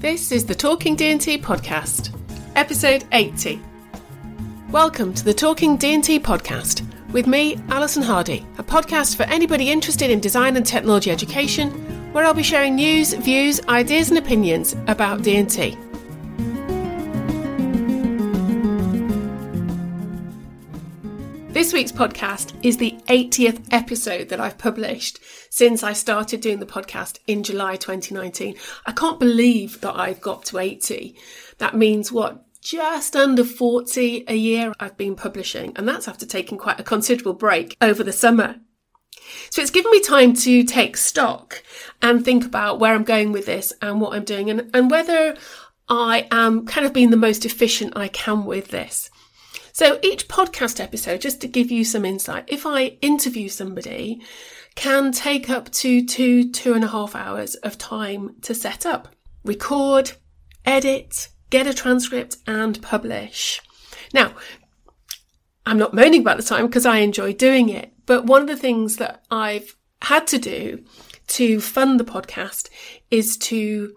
This is the Talking D&T podcast, episode 80. Welcome to the Talking D&T podcast with me, Alison Hardy, a podcast for anybody interested in design and technology education, where I'll be sharing news, views, ideas and opinions about D&T. This week's podcast is the 80th episode that I've published since I started doing the podcast in July 2019. I can't believe that I've got to 80. That means what? Just under 40 a year I've been publishing, and that's after taking quite a considerable break over the summer. So it's given me time to take stock and think about where I'm going with this and what I'm doing and, and whether I am kind of being the most efficient I can with this. So each podcast episode, just to give you some insight, if I interview somebody, can take up to two, two and a half hours of time to set up, record, edit, get a transcript and publish. Now, I'm not moaning about the time because I enjoy doing it, but one of the things that I've had to do to fund the podcast is to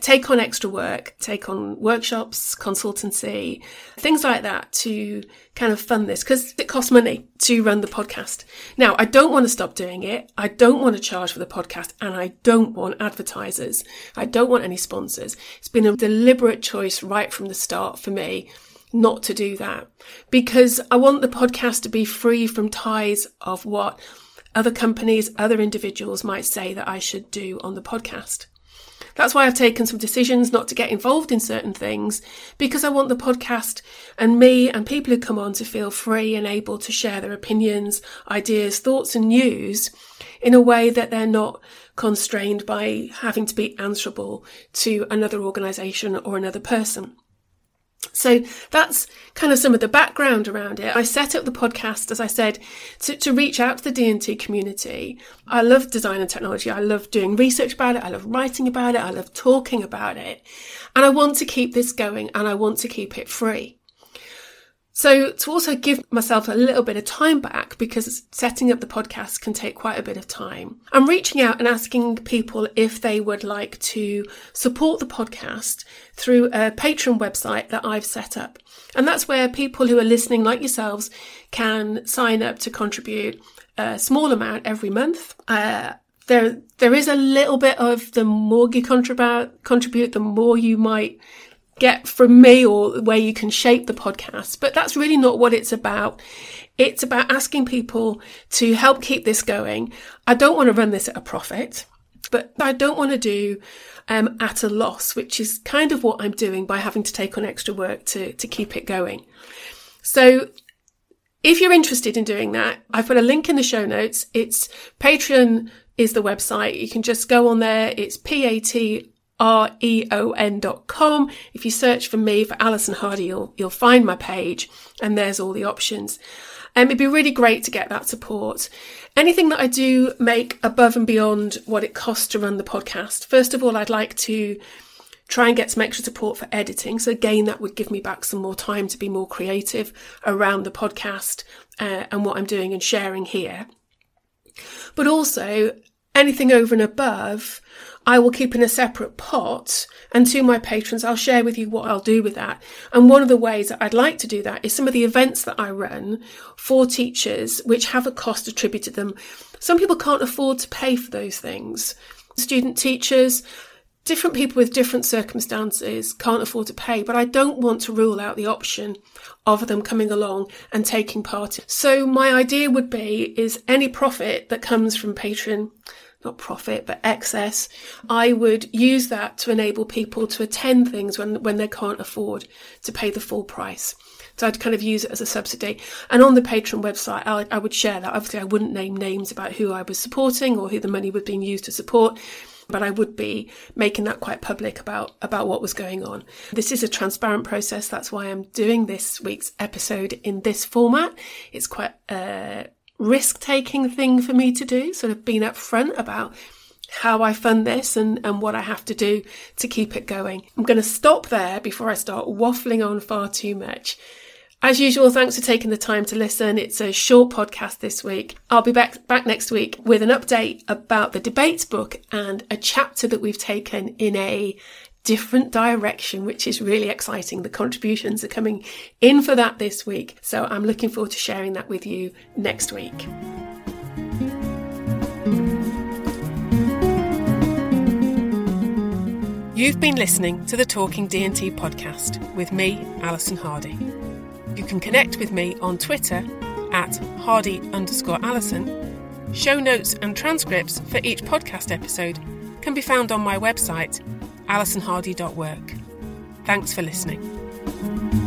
take on extra work, take on workshops, consultancy, things like that to kind of fund this because it costs money to run the podcast. Now, I don't want to stop doing it. I don't want to charge for the podcast and I don't want advertisers. I don't want any sponsors. It's been a deliberate choice right from the start for me not to do that because I want the podcast to be free from ties of what other companies, other individuals might say that I should do on the podcast. That's why I've taken some decisions not to get involved in certain things because I want the podcast and me and people who come on to feel free and able to share their opinions, ideas, thoughts and news in a way that they're not constrained by having to be answerable to another organisation or another person. So that's kind of some of the background around it. I set up the podcast, as I said, to, to reach out to the D&T community. I love design and technology. I love doing research about it. I love writing about it. I love talking about it. And I want to keep this going and I want to keep it free. So to also give myself a little bit of time back because setting up the podcast can take quite a bit of time. I'm reaching out and asking people if they would like to support the podcast through a Patreon website that I've set up. And that's where people who are listening like yourselves can sign up to contribute a small amount every month. Uh, there, there is a little bit of the more you contribute, contribute, the more you might get from me or where you can shape the podcast. But that's really not what it's about. It's about asking people to help keep this going. I don't want to run this at a profit, but I don't want to do um, at a loss, which is kind of what I'm doing by having to take on extra work to, to keep it going. So if you're interested in doing that, I've put a link in the show notes. It's Patreon is the website. You can just go on there. It's P-A-T R-E-O-N.com. If you search for me, for Alison Hardy, you'll, you'll find my page and there's all the options. Um, it'd be really great to get that support. Anything that I do make above and beyond what it costs to run the podcast. First of all, I'd like to try and get some extra support for editing. So again, that would give me back some more time to be more creative around the podcast uh, and what I'm doing and sharing here. But also anything over and above, I will keep in a separate pot. And to my patrons, I'll share with you what I'll do with that. And one of the ways that I'd like to do that is some of the events that I run for teachers, which have a cost attributed to them. Some people can't afford to pay for those things. Student teachers, different people with different circumstances can't afford to pay, but I don't want to rule out the option of them coming along and taking part. So my idea would be is any profit that comes from Patreon not profit, but excess, I would use that to enable people to attend things when, when they can't afford to pay the full price. So I'd kind of use it as a subsidy. And on the Patreon website, I, I would share that. Obviously, I wouldn't name names about who I was supporting or who the money was being used to support but I would be making that quite public about about what was going on. This is a transparent process. That's why I'm doing this week's episode in this format. It's quite a risk taking thing for me to do, sort of being upfront about how I fund this and, and what I have to do to keep it going. I'm going to stop there before I start waffling on far too much. As usual, thanks for taking the time to listen. It's a short podcast this week. I'll be back, back next week with an update about the debates book and a chapter that we've taken in a different direction, which is really exciting. The contributions are coming in for that this week. So I'm looking forward to sharing that with you next week. You've been listening to the Talking D&T podcast with me, Alison Hardy. You can connect with me on Twitter at hardy underscore Alison. Show notes and transcripts for each podcast episode can be found on my website, alisonhardy.work. Thanks for listening.